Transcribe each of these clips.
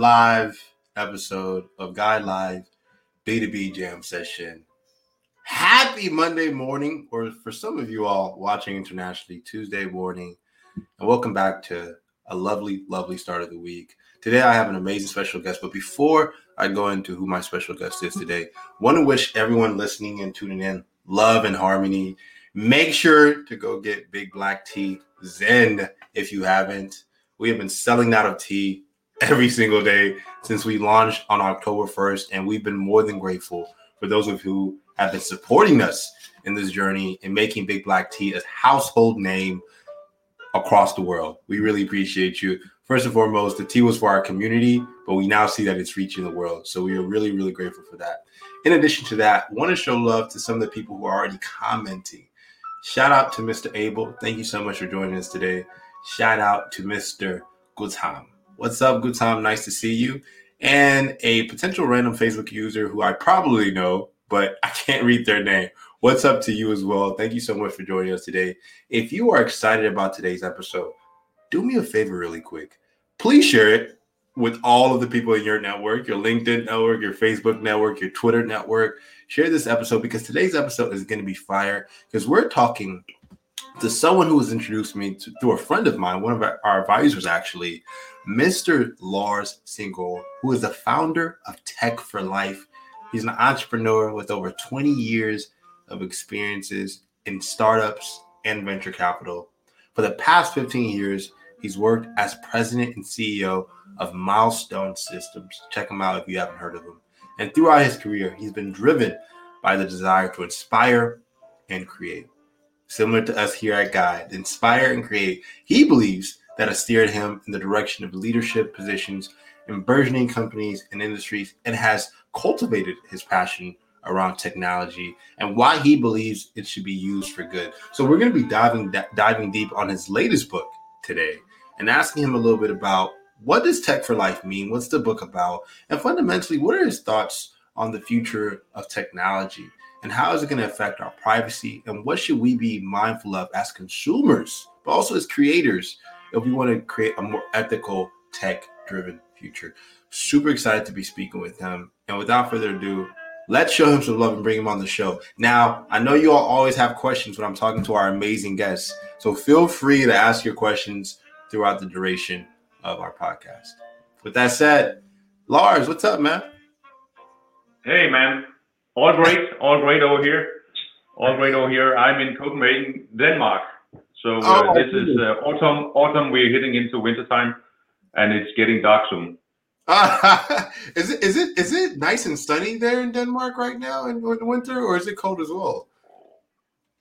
live episode of Guide Live B2B Jam Session. Happy Monday morning, or for some of you all watching internationally, Tuesday morning, and welcome back to a lovely, lovely start of the week. Today, I have an amazing special guest, but before I go into who my special guest is today, want to wish everyone listening and tuning in love and harmony. Make sure to go get Big Black Tea Zen if you haven't. We have been selling out of tea every single day since we launched on October 1st, and we've been more than grateful for those of you who have been supporting us in this journey and making Big Black Tea a household name across the world. We really appreciate you. First and foremost, the tea was for our community, but we now see that it's reaching the world. So we are really, really grateful for that. In addition to that, want to show love to some of the people who are already commenting. Shout out to Mr. Abel. Thank you so much for joining us today. Shout out to Mr. Gutam. What's up, Gutam? Nice to see you. And a potential random Facebook user who I probably know, but I can't read their name. What's up to you as well? Thank you so much for joining us today. If you are excited about today's episode, do me a favor really quick. Please share it with all of the people in your network, your LinkedIn network, your Facebook network, your Twitter network. Share this episode because today's episode is going to be fire because we're talking to someone who has introduced me to, through a friend of mine, one of our, our advisors actually, Mr. Lars Thinggaard, who is the founder of Tech for Life. He's an entrepreneur with over 20 years of experiences in startups and venture capital. For the past 15 years, he's worked as president and CEO of Milestone Systems. Check him out if you haven't heard of him. And throughout his career, he's been driven by the desire to inspire and create. Similar to us here at Guide, inspire and create, he believes that has steered him in the direction of leadership positions in burgeoning companies and industries and has cultivated his passion around technology and why he believes it should be used for good. So we're going to be diving diving deep on his latest book today and asking him a little bit about what does Tech for Life mean? What's the book about? And fundamentally, what are his thoughts on the future of technology? And how is it going to affect our privacy? And what should we be mindful of as consumers, but also as creators, if we want to create a more ethical, tech driven future? Super excited to be speaking with him. And without further ado, let's show him some love and bring him on the show. Now, I know you all always have questions when I'm talking to our amazing guests. So feel free to ask your questions throughout the duration of our podcast. With that said, Lars, what's up, man? Hey, man. All great. all great over here. All great over here. I'm in Copenhagen, Denmark. So uh, oh, this is uh, autumn. Autumn. We're hitting into wintertime, and it's getting dark soon. is it is it is it nice and sunny there in Denmark right now in winter, or is it cold as well?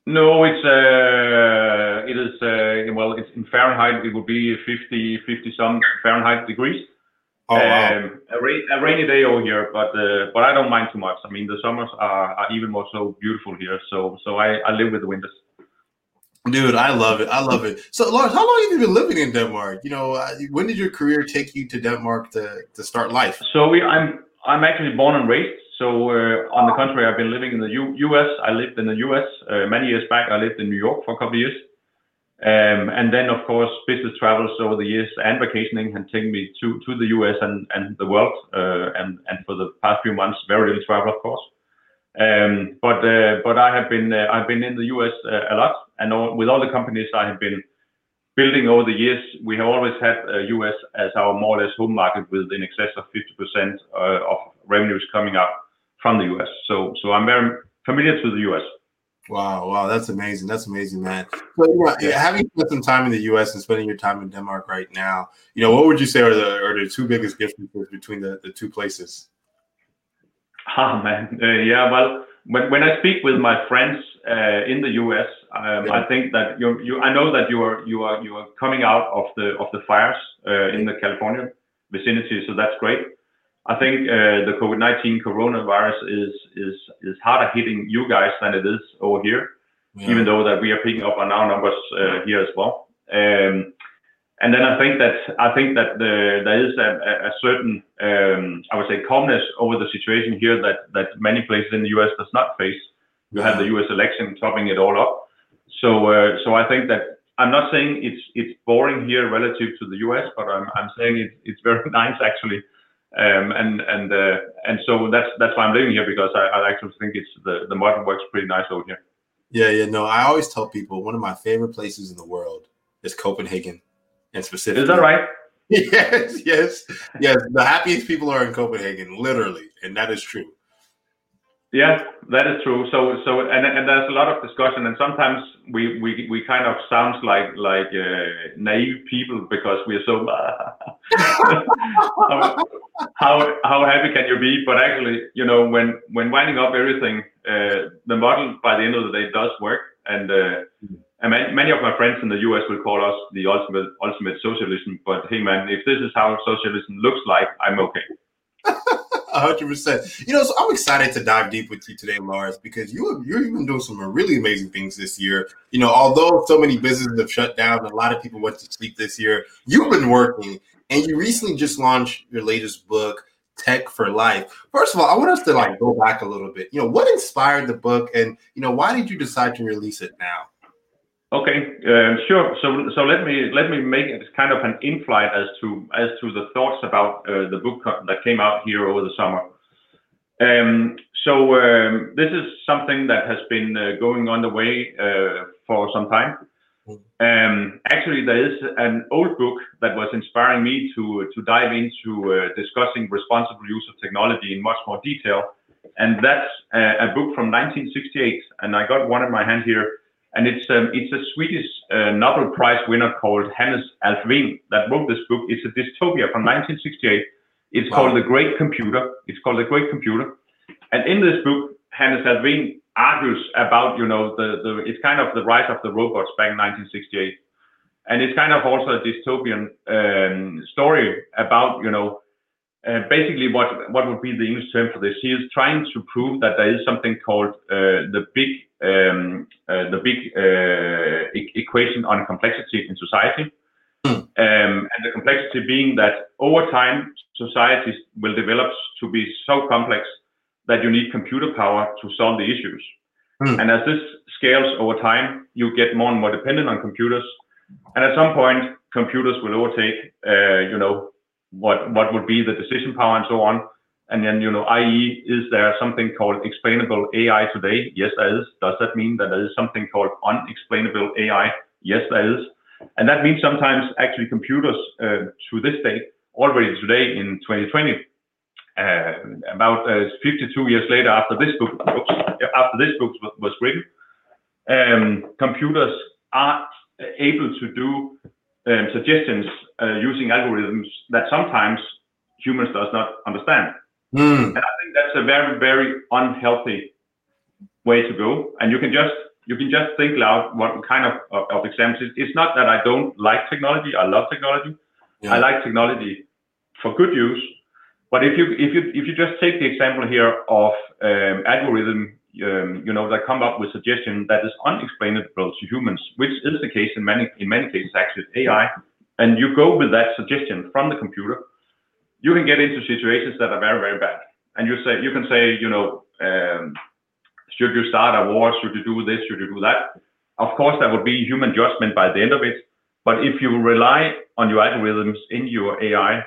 No, it's uh, it is uh, well, it's in Fahrenheit. It would be 50, 50 some Fahrenheit degrees. Oh, wow. um, a, rain, a, rainy day over here, but uh, but I don't mind too much. I mean, the summers are, are even more so beautiful here. So so I, I live with the winters. Dude, I love it. I love it. So, Lars, how long have you been living in Denmark? You know, uh, when did your career take you to Denmark to, to start life? So we, I'm I'm actually born and raised so uh, on the contrary, I've been living in the U- U.S. I lived in the U.S. Uh, many years back. I lived in New York for a couple of years. Um, and then, of course, business travels over the years and vacationing had taken me to, to the US and, and the world. Uh, and, and for the past few months, very little travel, of course. Um, but uh, but I have been uh, I've been in the US a lot, and all, with all the companies I have been building over the years, we have always had the US as our more or less home market, with in excess of 50% of revenues coming up from the US. So so I'm very familiar to the US. Wow, wow, that's amazing. That's amazing, man. So, yeah, having spent some time in the U.S. and spending your time in Denmark right now, you know, what would you say are the are the two biggest differences between the, the two places? Ah, man, uh, yeah. Well, when, when I speak with my friends uh, in the U.S., um, yeah. I think that you you I know that you are you are you are coming out of the of the fires uh, in the California vicinity, so that's great. I think uh, the COVID-19 coronavirus is is is harder hitting you guys than it is over here, yeah. even though that we are picking up on our numbers uh, here as well. Um, and then I think that I think that the, there is a, a certain um, I would say calmness over the situation here that that many places in the U.S. does not face. You have the U.S. election topping it all up. So uh, so I think that I'm not saying it's it's boring here relative to the US, but I'm I'm saying it's it's very nice actually. Um, and and uh, and so that's that's why I'm living here because I, I actually think it's the the model works pretty nice over here. Yeah, yeah. No, I always tell people one of my favorite places in the world is Copenhagen, and specifically. Is that right? Yes, yes, yes. The happiest people are in Copenhagen, literally, and that is true. Yeah, that is true. So, so, and and there's a lot of discussion, and sometimes we we we kind of sounds like like uh, naive people because we are so how, how how happy can you be? But actually, you know, when when winding up everything, uh, the model by the end of the day does work, and uh, and many of my friends in the US will call us the ultimate ultimate socialism. But hey, man, if this is how socialism looks like, I'm okay hundred percent. You know, so I'm excited to dive deep with you today, Lars, because you have, you're even doing some really amazing things this year. You know, although so many businesses have shut down, a lot of people went to sleep this year. You've been working, and you recently just launched your latest book, Tech for Life. First of all, I want us to like go back a little bit. You know, what inspired the book, and you know, why did you decide to release it now? Okay, uh, sure. So, so let me let me make it kind of an in-flight as to as to the thoughts about uh, the book that came out here over the summer. Um, so um, this is something that has been uh, going on the way uh, for some time. Um, actually, there is an old book that was inspiring me to to dive into discussing responsible use of technology in much more detail, and that's a book from 1968. And I got one in my hand here and it's um, it's a Swedish uh, Nobel Prize winner called Hannes Alfvén that wrote this book. It's a dystopia from 1968. It's wow. called The Great Computer. It's called The Great Computer, and in this book, Hannes Alfvén argues about you know the the it's kind of the rise of the robots back in 1968, and it's kind of also a dystopian um, story about you know. Uh, basically, what what would be the English term for this? He is trying to prove that there is something called uh, the big um, uh, the big uh, e- equation on complexity in society. Mm. Um, and the complexity being that over time, societies will develop to be so complex that you need computer power to solve the issues. Mm. And as this scales over time, you get more and more dependent on computers. And at some point, computers will overtake, uh, you know, what what would be the decision power and so on. And then, you know, i.e., is there something called explainable AI today? Yes, there is. Does that mean that there is something called unexplainable AI? Yes, there is. And that means sometimes actually computers uh, to this day, already today in 2020, uh, about uh, 52 years later after this book, oops, after this book was written, um, computers are able to do um, suggestions uh, using algorithms that sometimes humans does not understand. Mm. And I think that's a very, very unhealthy way to go. And you can just you can just think loud what kind of, of, of examples. It's not that I don't like technology. I love technology. Yeah. I like technology for good use. But if you if you if you just take the example here of um, algorithm, um, you know, that come up with suggestion that is unexplainable to humans, which is the case in many in many cases actually AI, and you go with that suggestion from the computer, you can get into situations that are very, very bad. And you say, you can say, you know, um, should you start a war? Should you do this? Should you do that? Of course, that would be human judgment by the end of it. But if you rely on your algorithms in your AI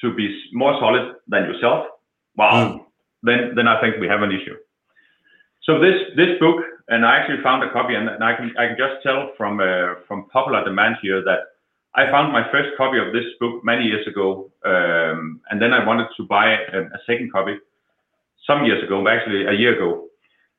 to be more solid than yourself, wow, mm. then then I think we have an issue. So this this book, and I actually found a copy, and, and I can I can just tell from uh, from popular demand here that I found my first copy of this book many years ago, um, and then I wanted to buy a, a, second copy some years ago, actually a year ago.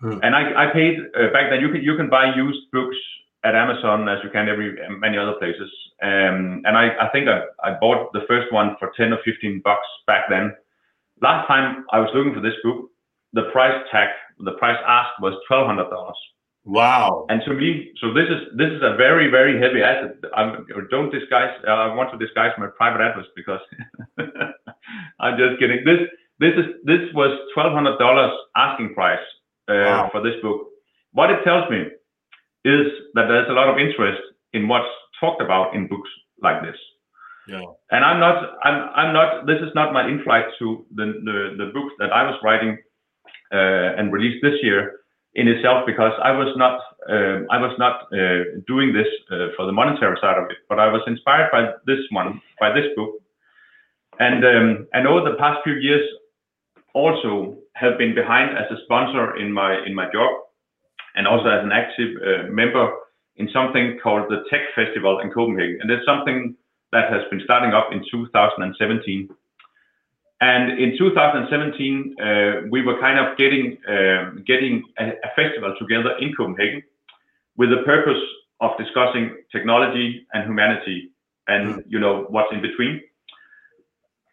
Mm. And I, I paid uh, back then. You can you can buy used books at Amazon as you can every many other places. Um, and I, I think I, I bought the first one for ten or fifteen bucks back then. Last time I was looking for this book, the price tag, the price asked was twelve hundred dollars. Wow. And to me, so this is this is a very very heavy asset. I'm, don't disguise. Uh, I want to disguise my private address because I'm just kidding. This this is this was twelve hundred dollars asking price uh, wow. for this book. What it tells me is that there's a lot of interest in what's talked about in books like this. Yeah. And I'm not I'm I'm not. This is not my in-flight to the the, the books that I was writing and released this year in itself because I was not uh, I was not uh, doing this uh, for the monetary side of it, but I was inspired by this one by this book, and um, and over the past few years also have been behind as a sponsor in my in my job, and also as an active uh, member in something called the Tech Festival in Copenhagen, and it's something that has been starting up in 2017. And in 2017, uh, we were kind of getting um, getting a, a, festival together in Copenhagen with the purpose of discussing technology and humanity, and mm. you know what's in between.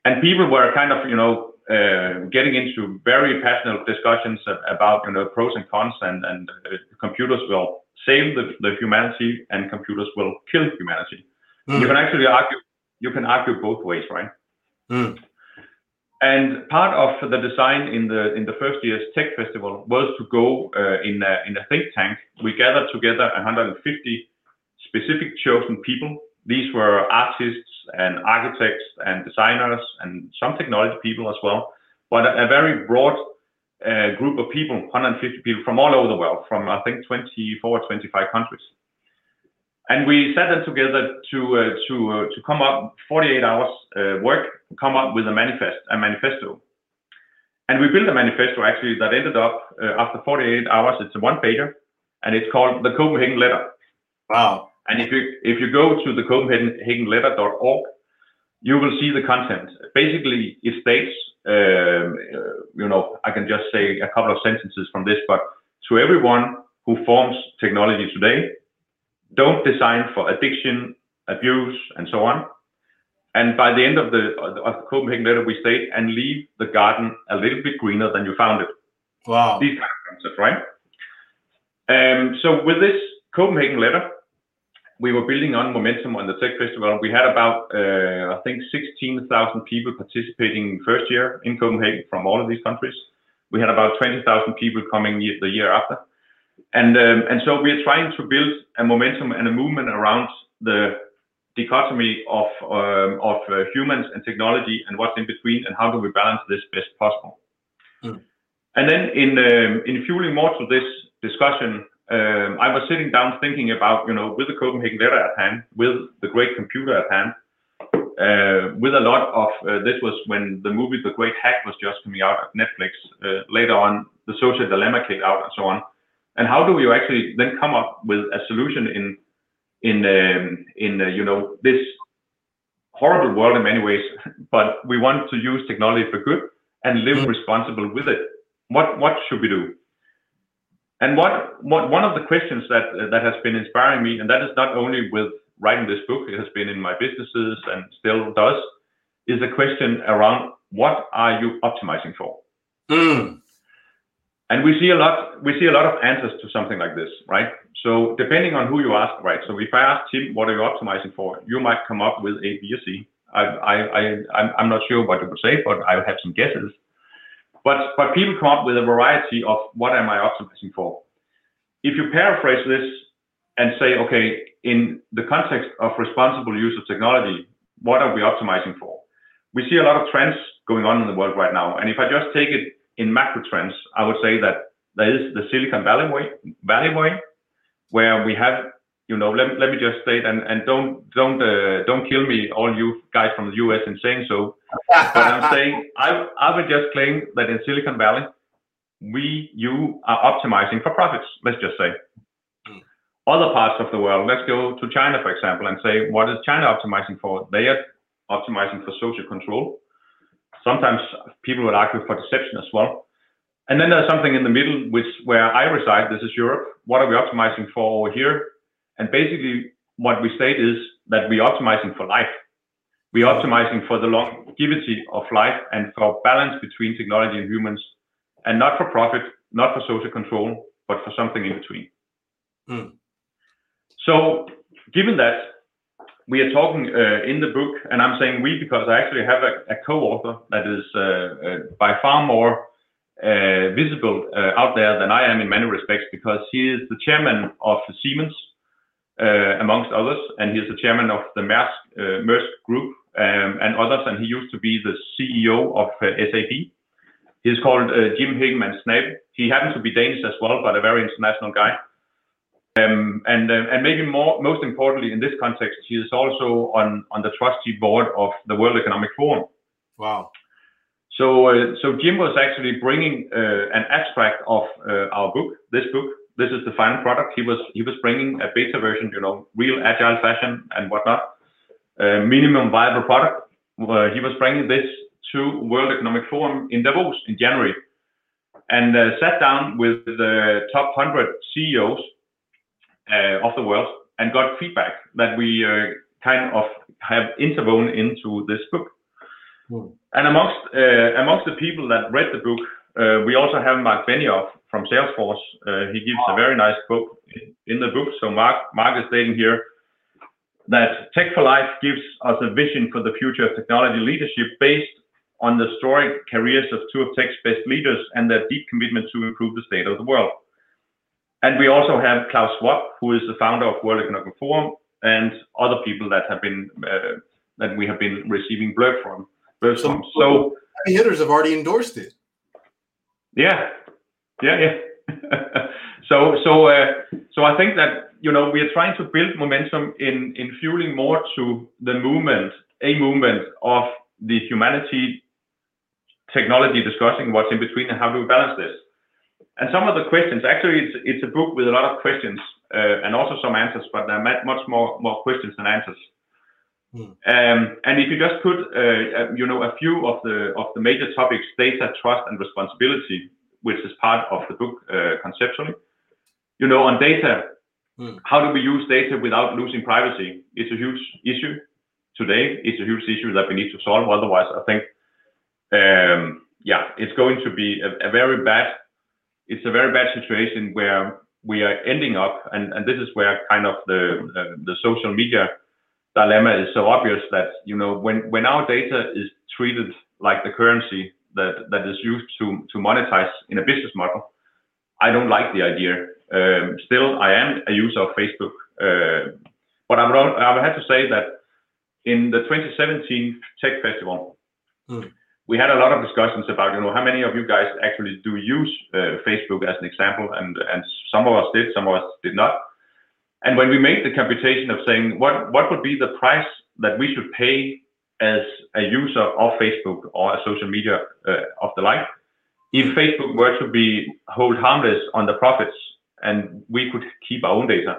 And people were kind of you know uh, getting into very passionate discussions about you know pros and cons, and and uh, computers will save the, the humanity, and computers will kill humanity. Mm. You can actually argue you can argue both ways, right? Mm. And part of the design in the in the first year's tech festival was to go uh, in a, in a think tank. We gathered together 150 specific chosen people. These were artists and architects and designers and some technology people as well, but a, a very broad uh, group of people, 150 people from all over the world, from I think 24, or 25 countries and we sat them together to uh, to uh, to come up 48 hours uh, work, come up with a manifest, a manifesto, and we built a manifesto actually that ended up uh, after 48 hours. It's a one pager, and it's called the Copenhagen Letter. Wow! And if you if you go to the CopenhagenLetter.org, you will see the content. Basically, it states, um, uh, you know, I can just say a couple of sentences from this, but to everyone who forms technology today don't design for addiction, abuse, and so on. And by the end of the, of the Copenhagen letter, we state and leave the garden a little bit greener than you found it. Wow. These kind of concepts, right? Um, so with this Copenhagen letter, we were building on momentum on the tech festival. We had about, uh, I think, 16,000 people participating first year in Copenhagen from all of these countries. We had about 20,000 people coming the year after. And, um, and so we're trying to build a momentum and a movement around the dichotomy of, um, of uh, humans and technology and what's in between and how do we balance this best possible. Mm. And then in, um, in fueling more to this discussion, um, I was sitting down thinking about, you know, with the Copenhagen letter at hand, with the great computer at hand, uh, with a lot of, uh, this was when the movie The Great Hack was just coming out at Netflix. Uh, later on, The Social Dilemma came out and so on and how do you actually then come up with a solution in in um, in uh, you know this horrible world in many ways but we want to use technology for good and live mm. responsible with it what what should we do and what, what one of the questions that uh, that has been inspiring me and that is not only with writing this book it has been in my businesses and still does is a question around what are you optimizing for mm. And we see a lot, we see a lot of answers to something like this, right? So depending on who you ask, right? So if I ask Tim, what are you optimizing for? You might come up with A, B, or C. I, I, I, I'm not sure what you would say, but I have some guesses. But, but people come up with a variety of what am I optimizing for? If you paraphrase this and say, okay, in the context of responsible use of technology, what are we optimizing for? We see a lot of trends going on in the world right now. And if I just take it in macro trends, I would say that there is the Silicon Valley way, Valley way, where we have, you know, let, let me just state and, and don't don't uh, don't kill me, all you guys from the US, in saying so. but I'm saying I I would just claim that in Silicon Valley, we you are optimizing for profits. Let's just say. Mm. Other parts of the world, let's go to China, for example, and say what is China optimizing for? They are optimizing for social control sometimes people would argue for deception as well. And then there's something in the middle, which where I reside. This is Europe. What are we optimizing for over here? And basically, what we state is that we're optimizing for life. We're optimizing for the longevity of life and for balance between technology and humans, and not for profit, not for social control, but for something in between. Mm. So, given that, we are talking uh, in the book, and I'm saying we because I actually have a, a co-author that is uh, uh, by far more uh, visible uh, out there than I am in many respects because he is the chairman of Siemens, amongst others, and he is the chairman of the Maersk, Maersk Group um, and others, and he used to be the CEO of SAP. He's called Jim Hagemann Snabe. He happens to be Danish as well, but a very international guy. Um, and uh, and maybe more most importantly in this context, he is also on on the trustee board of the World Economic Forum. Wow. So uh, so Jim was actually bringing uh, an abstract of uh, our book, this book. This is the final product. He was he was bringing a beta version, you know, real agile fashion and whatnot, uh, minimum viable product. he was bringing this to World Economic Forum in Davos in January, and uh, sat down with the top 100 CEOs uh, of the world and got feedback that we uh, kind of have interwoven into this book. Hmm. And amongst uh, amongst the people that read the book, uh, we also have Mark Benioff from Salesforce. Uh, he gives wow. a very nice quote in the book. So Mark Mark is stating here that Tech for Life gives us a vision for the future of technology leadership based on the storied careers of two of tech's best leaders and their deep commitment to improve the state of the world. And we also have Klaus Schwab, who is the founder of World Economic Forum, and other people that have been uh, that we have been receiving blurb from. Blurbs so, so hitters have already endorsed it. Yeah, yeah, yeah. so, so, uh, so I think that you know we are trying to build momentum in in fueling more to the movement, a movement of the humanity technology discussing what's in between and how do we balance this. And some of the questions, actually, it's it's a book with a lot of questions uh, and also some answers, but there are much more more questions than answers. Um, and if you just put, uh, you know, a few of the of the major topics, data, trust, and responsibility, which is part of the book uh, conceptually, you know, on data, hmm. how do we use data without losing privacy? It's a huge issue today. It's a huge issue that we need to solve. Otherwise, I think, um, yeah, it's going to be a, a very bad it's a very bad situation where we are ending up, and, and this is where kind of the uh, the social media dilemma is so obvious that you know when when our data is treated like the currency that that is used to to monetize in a business model, I don't like the idea. Um, still, I am a user of Facebook, uh, but I would I would have to say that in the 2017 Tech Festival. Mm we had a lot of discussions about, you know, how many of you guys actually do use uh, Facebook as an example, and and some of us did, some of us did not. And when we made the computation of saying what what would be the price that we should pay as a user of Facebook or a social media uh, of the like, if Facebook were to be hold harmless on the profits and we could keep our own data,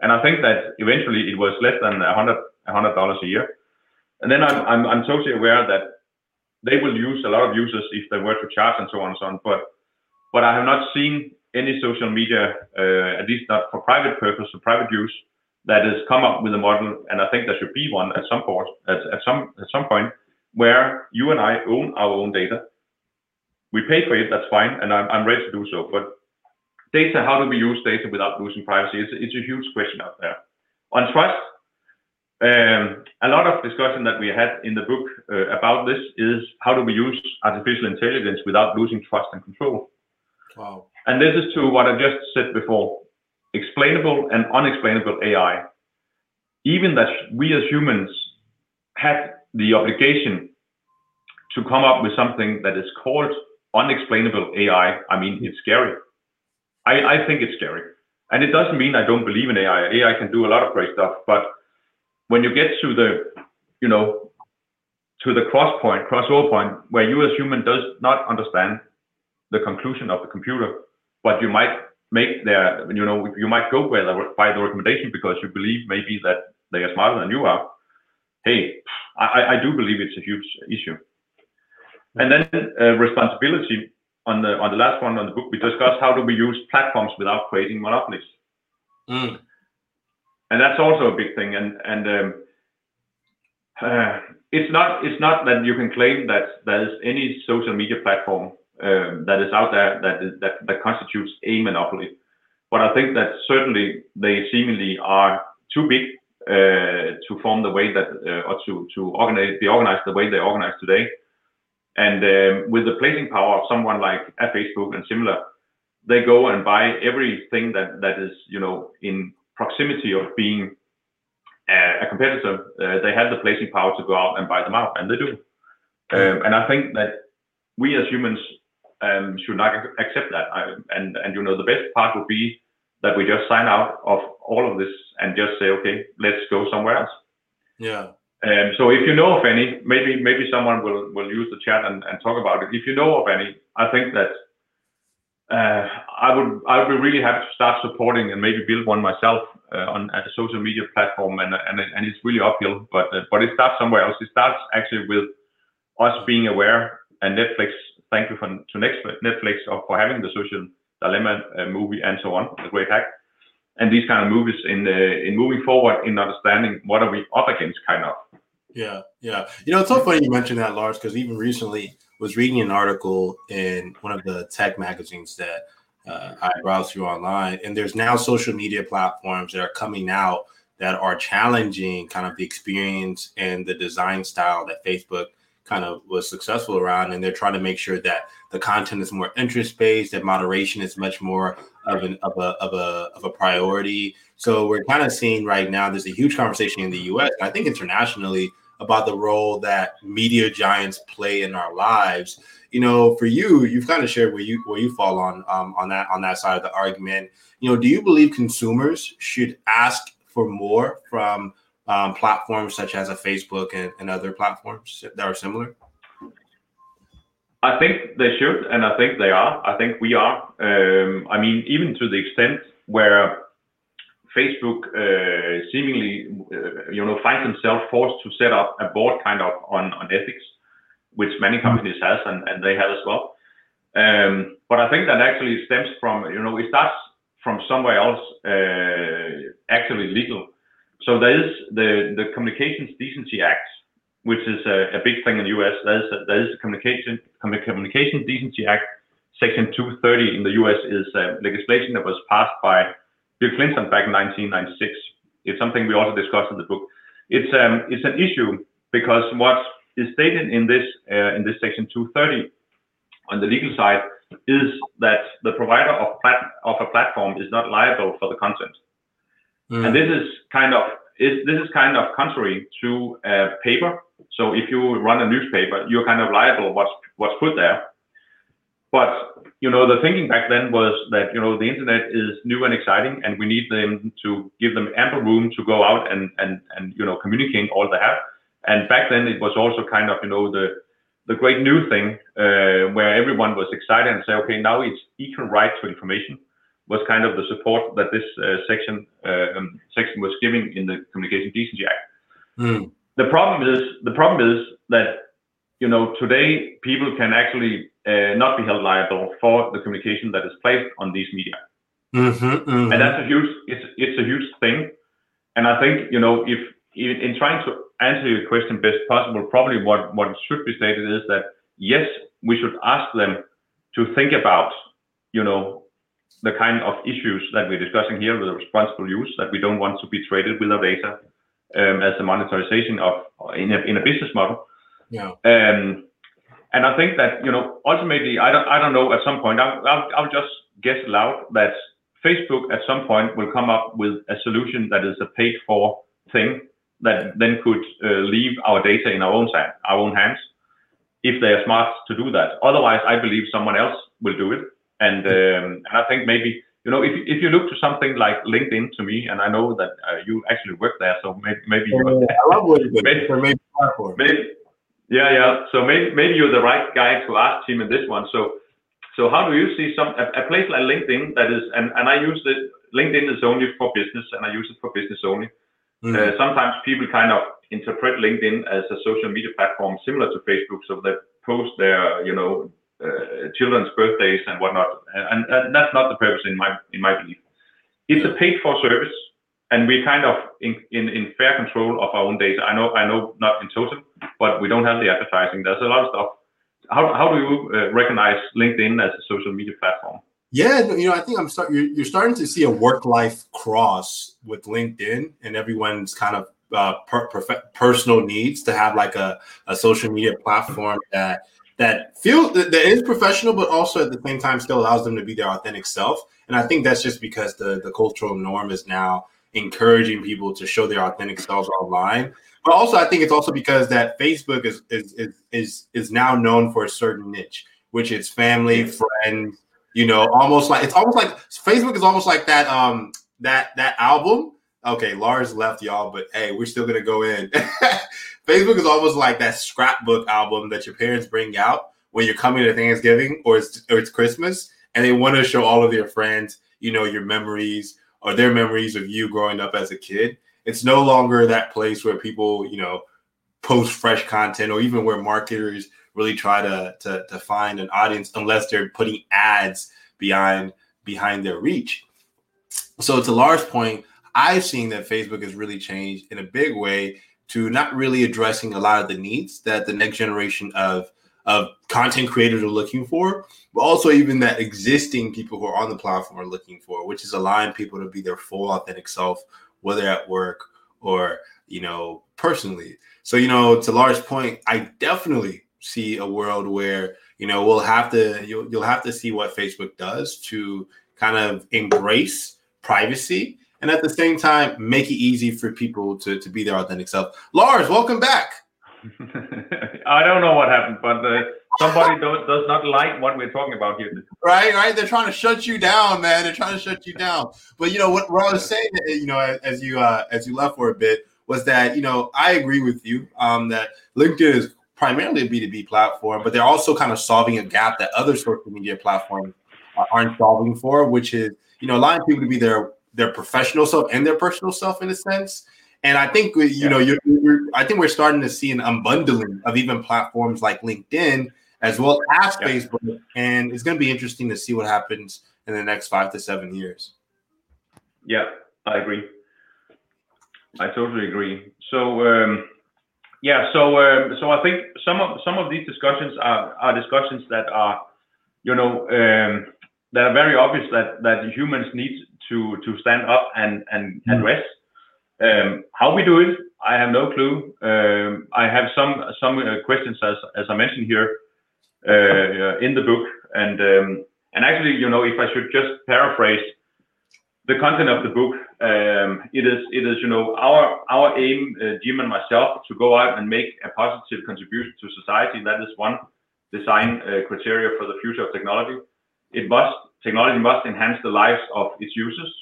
and I think that eventually it was less than a hundred a hundred dollars a year. And then I'm, I'm I'm totally aware that they will use a lot of users if they were to charge and so on and so on. But but I have not seen any social media, uh, at least not for private purpose or private use, that has come up with a model, and I think there should be one at some point, at, at some at some point, where you and I own our own data. We pay for it, that's fine, and I'm, I'm ready to do so. But data, how do we use data without losing privacy? It's, it's a huge question out there. On trust, a lot of discussion that we had in the book uh, about this is how do we use artificial intelligence without losing trust and control. Wow. And this is to what I just said before explainable and unexplainable AI. Even that we as humans had the obligation to come up with something that is called unexplainable AI, I mean, it's scary. I, I think it's scary. And it doesn't mean I don't believe in AI. AI can do a lot of great stuff, but when you get to the, you know, to the cross point, crossover point, where you as human does not understand the conclusion of the computer, but you might make their, you know, you might go by the, by the recommendation because you believe maybe that they are smarter than you are. Hey, I, I do believe it's a huge issue. And then uh, responsibility on the on the last one on the book, we discussed how do we use platforms without creating monopolies. Mm and that's also a big thing. And and um, uh, it's not it's not that you can claim that there is any social media platform um, that is out there that is, that that constitutes a monopoly. But I think that certainly they seemingly are too big uh, to form the way that uh, or to to organize be organized the way they organize today. And um, with the placing power of someone like a Facebook and similar, they go and buy everything that that is you know in proximity of being a, a competitor, uh, they have the placing power to go out and buy them out, and they do. Um, and I think that we as humans um, should not accept that. I, and and you know the best part would be that we just sign out of all of this and just say, okay, let's go somewhere else. Yeah. Um, so if you know of any, maybe maybe someone will will use the chat and, and talk about it. If you know of any, I think that uh, I would I would be really happy to start supporting and maybe build one myself uh, on a social media platform, and and and it's really uphill, but uh, but it starts somewhere else. It starts actually with us being aware, and Netflix. Thank you for, to Netflix for having the social dilemma uh, movie and so on, the great hack, and these kind of movies in uh, in moving forward in understanding what are we up against, kind of. Yeah, yeah. You know, it's so funny you mentioned that, Lars, because even recently was reading an article in one of the tech magazines that uh, I browse through online, and there's now social media platforms that are coming out that are challenging kind of the experience and the design style that Facebook kind of was successful around, and they're trying to make sure that the content is more interest based, that moderation is much more of an of a of a of a priority. So we're kind of seeing right now there's a huge conversation in the U.S. and I think internationally about the role that media giants play in our lives. You know, for you, you've kind of shared where you where you fall on um, on that on that side of the argument. You know, do you believe consumers should ask for more from um, platforms such as a Facebook and, and other platforms that are similar? I think they should, and I think they are. I think we are. Um, I mean, even to the extent where Facebook uh, seemingly, uh, you know, finds themselves forced to set up a board kind of on, on ethics, which many mm-hmm. companies has and, and they have as well. Um, but I think that actually stems from, you know, it starts from somewhere else, uh, actually legal. So there is the, the Communications Decency Act, which is a, a big thing in the US. There is a, there is a Communication, Communications Decency Act, Section 230 in the US is legislation that was passed by Bill Clinton back in 1996. It's something we also discussed in the book. It's um, it's an issue because what is stated in this uh, in this section 230 on the legal side is that the provider of plat- of a platform is not liable for the content, mm. and this is kind of is this is kind of contrary to uh, paper. So if you run a newspaper, you're kind of liable what's what's put there. But you know, the thinking back then was that you know the internet is new and exciting, and we need them to give them ample room to go out and and and you know communicate all they have. And back then it was also kind of you know the the great new thing uh, where everyone was excited and say, okay, now it's equal right to information was kind of the support that this uh, section uh, um, section was giving in the Communication Decency Act. Mm. The problem is the problem is that you know today people can actually uh, not be held liable for the communication that is placed on these media. Mm-hmm, mm-hmm. And that's a huge, it's, it's a huge thing. And I think, you know, if in, in trying to answer your question best possible, probably what, what should be stated is that yes, we should ask them to think about, you know, the kind of issues that we're discussing here with the responsible use, that we don't want to be traded with our data um, as a monetization of in a, in a business model. Yeah. Um, and I think that you know ultimately I don't I don't know at some point I'll, I'll, I'll just guess aloud that Facebook at some point will come up with a solution that is a paid for thing that then could uh, leave our data in our own our own hands if they are smart to do that. Otherwise, I believe someone else will do it. And um, and I think maybe you know if if you look to something like LinkedIn to me, and I know that uh, you actually work there, so maybe maybe you. I love what you do. Maybe, maybe, maybe yeah, yeah. So maybe maybe you're the right guy to ask him in this one. So so how do you see some a, a place like LinkedIn that is and and I use it. LinkedIn is only for business and I use it for business only. Mm-hmm. Uh, sometimes people kind of interpret LinkedIn as a social media platform similar to Facebook, so they post their you know uh, children's birthdays and whatnot, and, and, that's not the purpose in my in my belief. It's a paid for service and we kind of in, in, in fair control of our own data. I know I know not in total, but we don't have the advertising. There's a lot of stuff. How, how do you uh, recognize LinkedIn as a social media platform? Yeah, you know, I think I'm start. You're, you're starting to see a work life cross with LinkedIn, and everyone's kind of uh, per, per, personal needs to have like a, a social media platform that that feels that is professional, but also at the same time still allows them to be their authentic self. And I think that's just because the the cultural norm is now encouraging people to show their authentic selves online. But also, I think it's also because that Facebook is is is is, is now known for a certain niche which is family, friends, you know, almost like it's almost like Facebook is almost like that um that that album. Okay, Lars left y'all, but hey, we're still gonna go in. Facebook is almost like that scrapbook album that your parents bring out when you're coming to Thanksgiving or it's or it's Christmas, and they want to show all of your friends, you know, your memories or their memories of you growing up as a kid. It's no longer that place where people, you know, post fresh content or even where marketers really try to, to, to find an audience unless they're putting ads behind behind their reach. So to Lars' point, I've seen that Facebook has really changed in a big way to not really addressing a lot of the needs that the next generation of of content creators are looking for, but also even that existing people who are on the platform are looking for, which is allowing people to be their full authentic self, whether at work or you know personally. So you know, to Lars' point, I definitely see a world where you know we'll have to you'll, you'll have to see what Facebook does to kind of embrace privacy and at the same time make it easy for people to, to be their authentic self. Lars, welcome back. I don't know what happened, but uh, somebody do, does not like what we're talking about here. Right, right. They're trying to shut you down, man. They're trying to shut you down. But you know what, what I was saying, you know, as you uh, as you left for a bit, was that you know I agree with you um, that LinkedIn is primarily a B2B platform, but they're also kind of solving a gap that other social media platforms aren't solving for, which is, you know, allowing people to be their their professional self and their personal self in a sense. And I think you yeah. know, you're, you're, I think we're starting to see an unbundling of even platforms like LinkedIn as well as yeah. Facebook, and it's going to be interesting to see what happens in the next five to seven years. Yeah, I agree. I totally agree. So um, yeah, so uh, so I think some of some of these discussions are, are discussions that are, you know, um, that are very obvious that that humans need to to stand up and and mm-hmm. address. Um, how we do it, I have no clue. Um, I have some some uh, questions as as I mentioned here uh, in the book, and um, and actually, you know, if I should just paraphrase the content of the book, um, it is it is you know our our aim, uh, Jim and myself, to go out and make a positive contribution to society. That is one design uh, criteria for the future of technology. It must technology must enhance the lives of its users.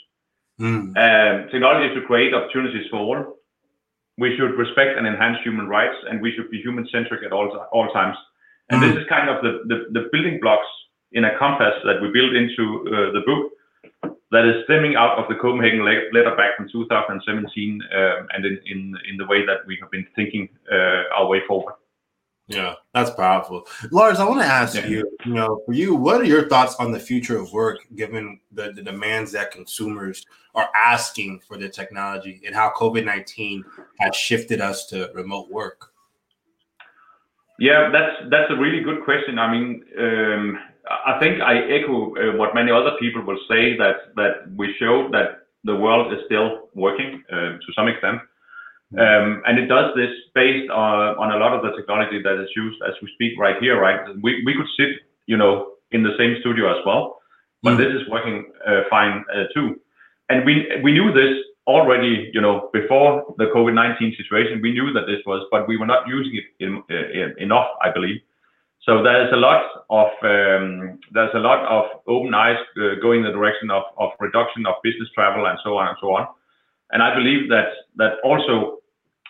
Mm. Um, technology should create opportunities for all. We should respect and enhance human rights, and we should be human centric at all all times. And mm. this is kind of the, the, the building blocks in a compass that we build into uh, the book that is stemming out of the Copenhagen letter back from 2017, um, and in, in in the way that we have been thinking uh, our way forward. Yeah, that's powerful. Lars, I want to ask yeah. you, you know, for you, what are your thoughts on the future of work given the, the demands that consumers are asking for the technology and how COVID 19 has shifted us to remote work? Yeah, that's that's a really good question. I mean, um, I think I echo uh, what many other people will say that that we show that the world is still working uh, to some extent, um, and it does this based on, on a lot of the technology that is used as we speak right here. Right, we we could sit, you know, in the same studio as well, but mm. this is working uh, fine uh, too, and we we knew this already, you know, before the COVID-19 situation. We knew that this was, but we were not using it in, uh, in, enough, I believe. So there's a lot of um, there's a lot of open eyes uh, going in the direction of, reduction of business travel and so on and so on. And I believe that that also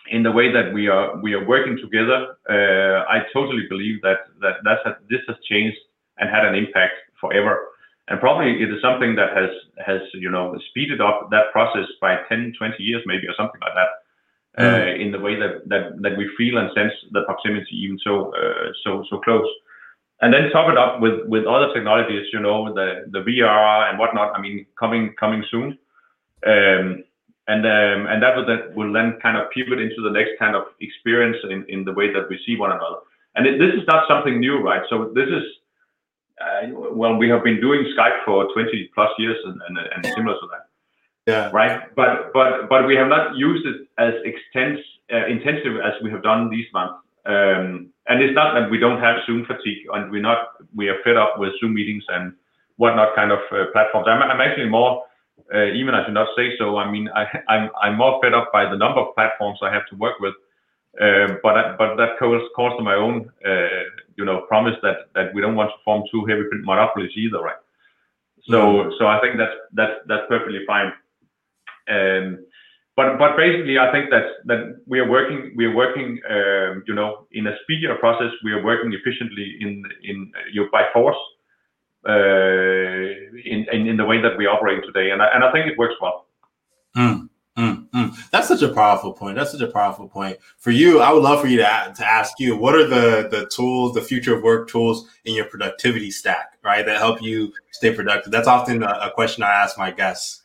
in the way that we are we are working together, uh, I totally believe that this has changed and had an impact forever. And probably it is something that has has you know speeded up that process by 10, 20 years maybe or something like that. Mm. uh, in the way that, that that we feel and sense the proximity even so uh, so so close. And then top it up with with other technologies, you know, the the VR and whatnot. I mean, coming coming soon. Um, and um, and that will that will then kind of pivot into the next kind of experience in, in the way that we see one another. And it, this is not something new, right? So this is uh, well, we have been doing Skype for 20 plus years and, and, and similar to that. Yeah. Right. But but but we have not used it as extensive uh, intensive as we have done these months. Um, and it's not that we don't have Zoom fatigue, and we're not we are fed up with Zoom meetings and whatnot kind of uh, platforms. I'm, I'm actually more uh, even I should not say so. I mean I, I'm I'm more fed up by the number of platforms I have to work with Uh, but but that calls calls to my own uh, you know promise that that we don't want to form two heavy print monopolies either, right? So mm-hmm. so I think that's that's that's perfectly fine. Um, but but basically, I think that that we are working we are working um, you know in a speedier process. We are working efficiently in in you know, by force uh, in, in, in the way that we operate today, and I, and I think it works well. Mm. Mm, mm. That's such a powerful point. That's such a powerful point for you. I would love for you to to ask you what are the the tools, the future of work tools in your productivity stack, right? That help you stay productive. That's often a, a question I ask my guests.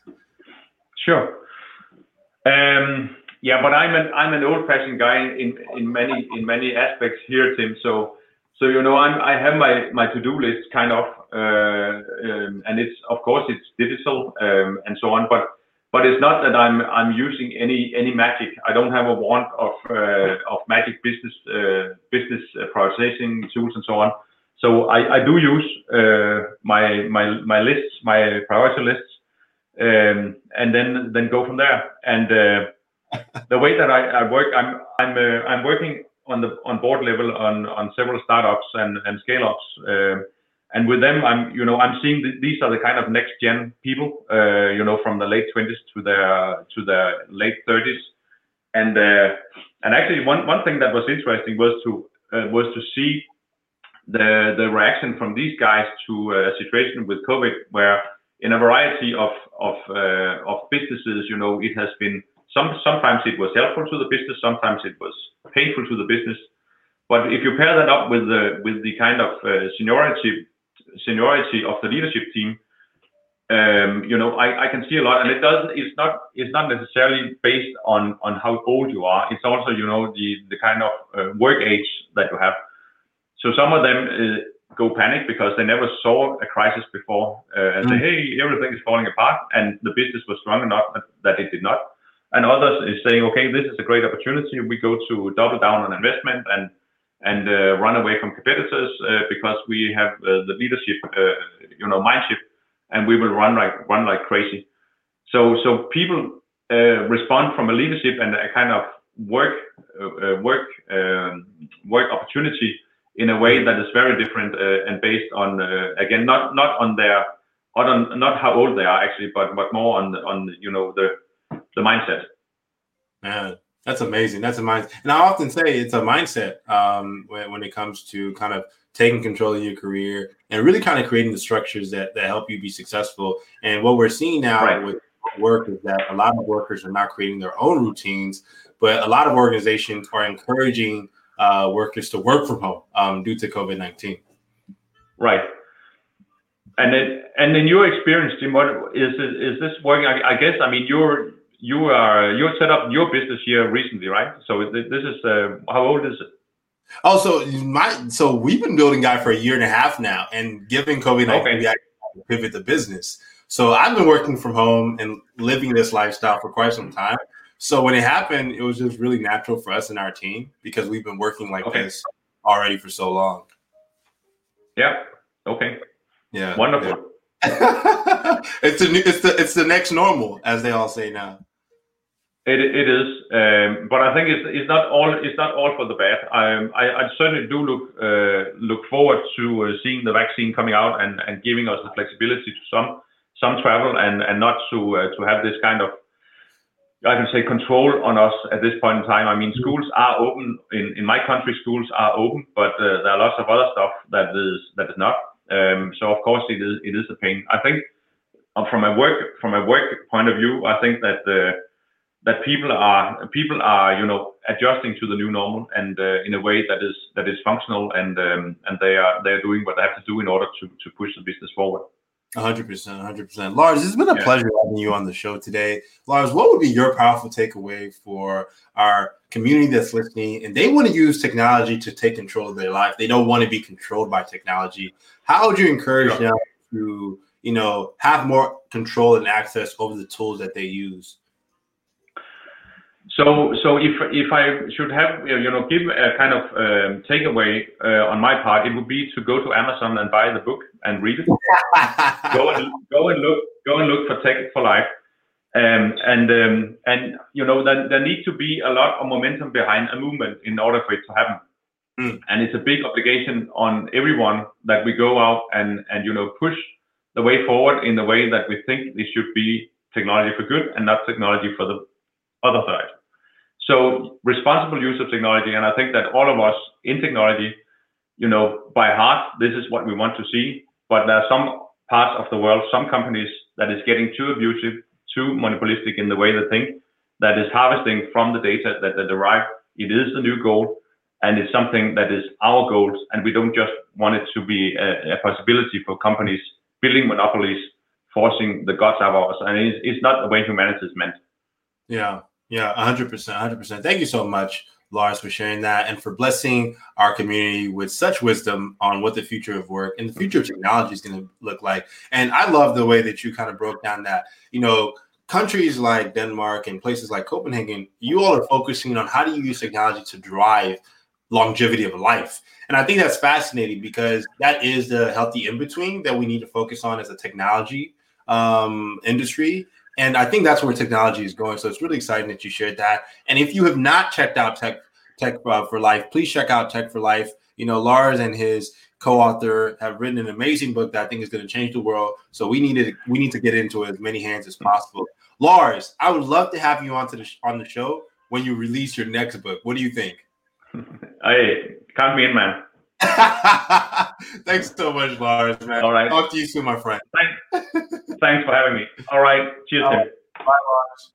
Sure. Um, yeah, but I'm an I'm an old fashioned guy in many aspects here, Tim. So you know I have my my to do list kind of, uh, um, and it's of course it's digital um, and so on, but it's not that I'm using any magic. I don't have a wand of uh, of magic business uh, business processing tools and so on. So I, do use my lists, my priority lists, um, and then then go from there. And uh, the way that I, I work, I'm I'm uh, I'm working on the on board level on on several startups and and scale ups. Um, and with them, I'm you know I'm seeing th- these are the kind of next gen people, uh, you know, from the late 20s to their to the late 30s, and uh, and actually one one thing that was interesting was to uh, was to see the the reaction from these guys to a situation with COVID, where in a variety of of uh, of businesses, you know, it has been some sometimes it was helpful to the business, sometimes it was painful to the business. But if you pair that up with the with the kind of uh, seniority seniority of the leadership team, um, you know, I, I can see a lot, and it does. It's not. It's not necessarily based on on how old you are. It's also, you know, the the kind of uh, work age that you have. So some of them uh, go panic because they never saw a crisis before, uh, and mm. say, "Hey, everything is falling apart," and the business was strong enough that it did not. And others is saying, "Okay, this is a great opportunity. We go to double down on investment and and uh, run away from competitors uh, because we have uh, the leadership, you know, mindship, and we will run like run like crazy. So so people respond from a leadership and a kind of work work um, work opportunity in a way that is very different and based on again not not on their not on not how old they are actually, but but more on on you know the the mindset. Man, that's amazing. That's a mind, and I often say it's a mindset um, when, when it comes to kind of taking control of your career and really kind of creating the structures that that help you be successful. And what we're seeing now right. with work is that a lot of workers are not creating their own routines, but a lot of organizations are encouraging uh, workers to work from home um, due to COVID nineteen. Right. And then, and in your experience, Jim, what is is this working? I, I guess I mean you're you are you set up your business here recently, right? So this is uh, how old is it? Oh, so my so we've been building Guide for a year and a half now, and given COVID nineteen, okay. we pivot the business. So I've been working from home and living this lifestyle for quite some time. So when it happened, it was just really natural for us and our team because we've been working like okay. this already for so long. Yeah. Okay. Yeah. Wonderful. Yeah. it's a it's the it's the next normal, as they all say now. It, it is, um, but I think it's, it's not all it's not all for the bad. Um, I, I certainly do look uh, look forward to uh, seeing the vaccine coming out and, and giving us the flexibility to some some travel and, and not to uh, to have this kind of I can say control on us at this point in time. I mean, schools are open in, in my country. Schools are open, but uh, there are lots of other stuff that is that is not. Um, so of course it is it is a pain. I think uh, from a work from a work point of view, I think that uh, that people are people are you know adjusting to the new normal and uh, in a way that is that is functional and um, and they are they are doing what they have to do in order to to push the business forward. 100%, 100%. Lars, it's been a yeah. pleasure having you on the show today. Lars, what would be your powerful takeaway for our community that's listening and they want to use technology to take control of their life? They don't want to be controlled by technology. How would you encourage sure. them to, you know, have more control and access over the tools that they use? So, so if if I should have you know give a kind of um, takeaway uh, on my part, it would be to go to Amazon and buy the book and read it. go and go and look go and look for Tech for Life. Um, and um, and you know there, there needs to be a lot of momentum behind a movement in order for it to happen. Mm. And it's a big obligation on everyone that we go out and and you know push the way forward in the way that we think this should be technology for good and not technology for the other side. So responsible use of technology, and I think that all of us in technology, you know, by heart, this is what we want to see. But there are some parts of the world, some companies that is getting too abusive, too monopolistic in the way they think, that is harvesting from the data that they derive. It is the new goal, and it's something that is our goals, and we don't just want it to be a, a possibility for companies building monopolies, forcing the gods out of us, and it's, it's not the way humanity is meant. Yeah, yeah, 100%, 100%. Thank you so much, Lars, for sharing that and for blessing our community with such wisdom on what the future of work and the future of technology is going to look like. And I love the way that you kind of broke down that, you know, countries like Denmark and places like Copenhagen, you all are focusing on how do you use technology to drive longevity of life. And I think that's fascinating because that is the healthy in between that we need to focus on as a technology um, industry. And I think that's where technology is going. So it's really exciting that you shared that. And if you have not checked out Tech Tech uh, for Life, please check out Tech for Life. You know, Lars and his co-author have written an amazing book that I think is going to change the world. So we need to we need to get into as many hands as possible. Lars, I would love to have you onto the on the show when you release your next book. What do you think? I count me in, man. Thanks so much, Lars. Man. All right. Talk to you soon, my friend. Thanks. Thanks for having me. All right. Cheers. Oh, Tim. Bye, Lars.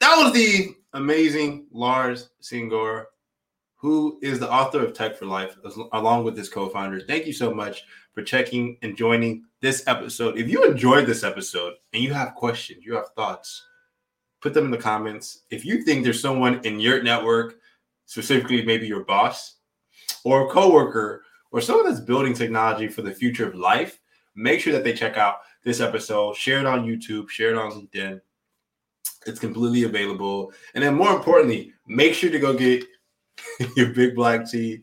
That was the amazing Lars Thinggaard, who is the author of Tech for Life, along with his co-founder. Thank you so much for checking and joining this episode. If you enjoyed this episode and you have questions, you have thoughts, put them in the comments. If you think there's someone in your network, specifically maybe your boss or a coworker or someone that's building technology for the future of life, make sure that they check out this episode, share it on YouTube, share it on LinkedIn. It's completely available. And then more importantly, make sure to go get your big black tea.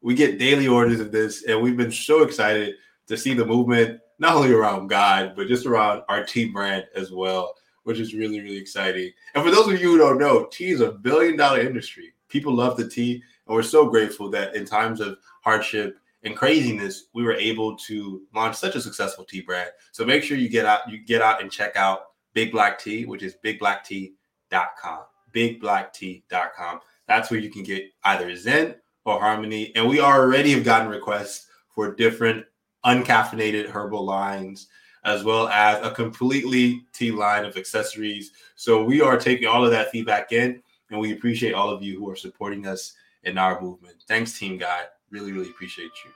We get daily orders of this, and we've been so excited to see the movement, not only around Guide, but just around our tea brand as well, which is really, really exciting. And for those of you who don't know, tea is a billion dollar industry. People love the tea, and we're so grateful that in times of hardship and craziness, we were able to launch such a successful tea brand. So make sure you get out, you get out and check out Big Black Tea, which is bigblacktea.com. Bigblacktea.com. That's where you can get either Zen or Harmony. And we already have gotten requests for different uncaffeinated herbal lines, as well as a completely tea line of accessories. So we are taking all of that feedback in, and we appreciate all of you who are supporting us in our movement. Thanks, Team Guide. Really, really appreciate you.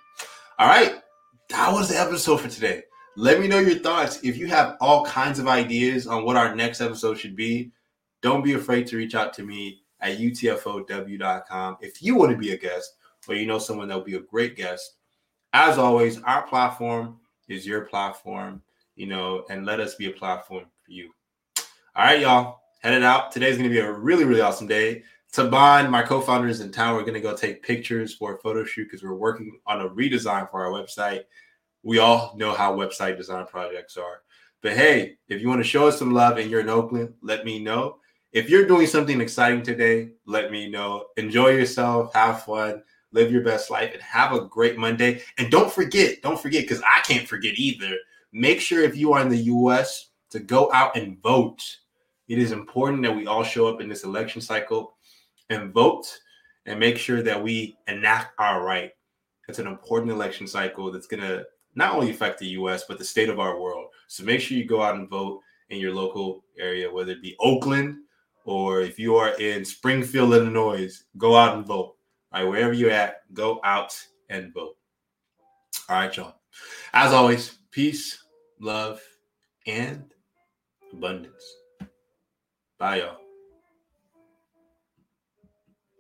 All right. That was the episode for today. Let me know your thoughts. If you have all kinds of ideas on what our next episode should be, don't be afraid to reach out to me at utfow.com. If you want to be a guest or you know someone that will be a great guest, as always, our platform is your platform, you know, and let us be a platform for you. All right, y'all, headed out. Today's going to be a really, really awesome day. Taban, my co-founder, is in town. We're going to go take pictures for a photo shoot because we're working on a redesign for our website. We all know how website design projects are. But hey, if you want to show us some love and you're in Oakland, let me know. If you're doing something exciting today, let me know. Enjoy yourself, have fun, live your best life, and have a great Monday. And don't forget, don't forget, because I can't forget either. Make sure if you are in the US to go out and vote. It is important that we all show up in this election cycle and vote and make sure that we enact our right. It's an important election cycle that's going to not only affect the US, but the state of our world. So make sure you go out and vote in your local area, whether it be Oakland or if you are in Springfield, Illinois, go out and vote. All right, wherever you're at, go out and vote. All right, y'all. As always, peace, love, and abundance. Bye, y'all.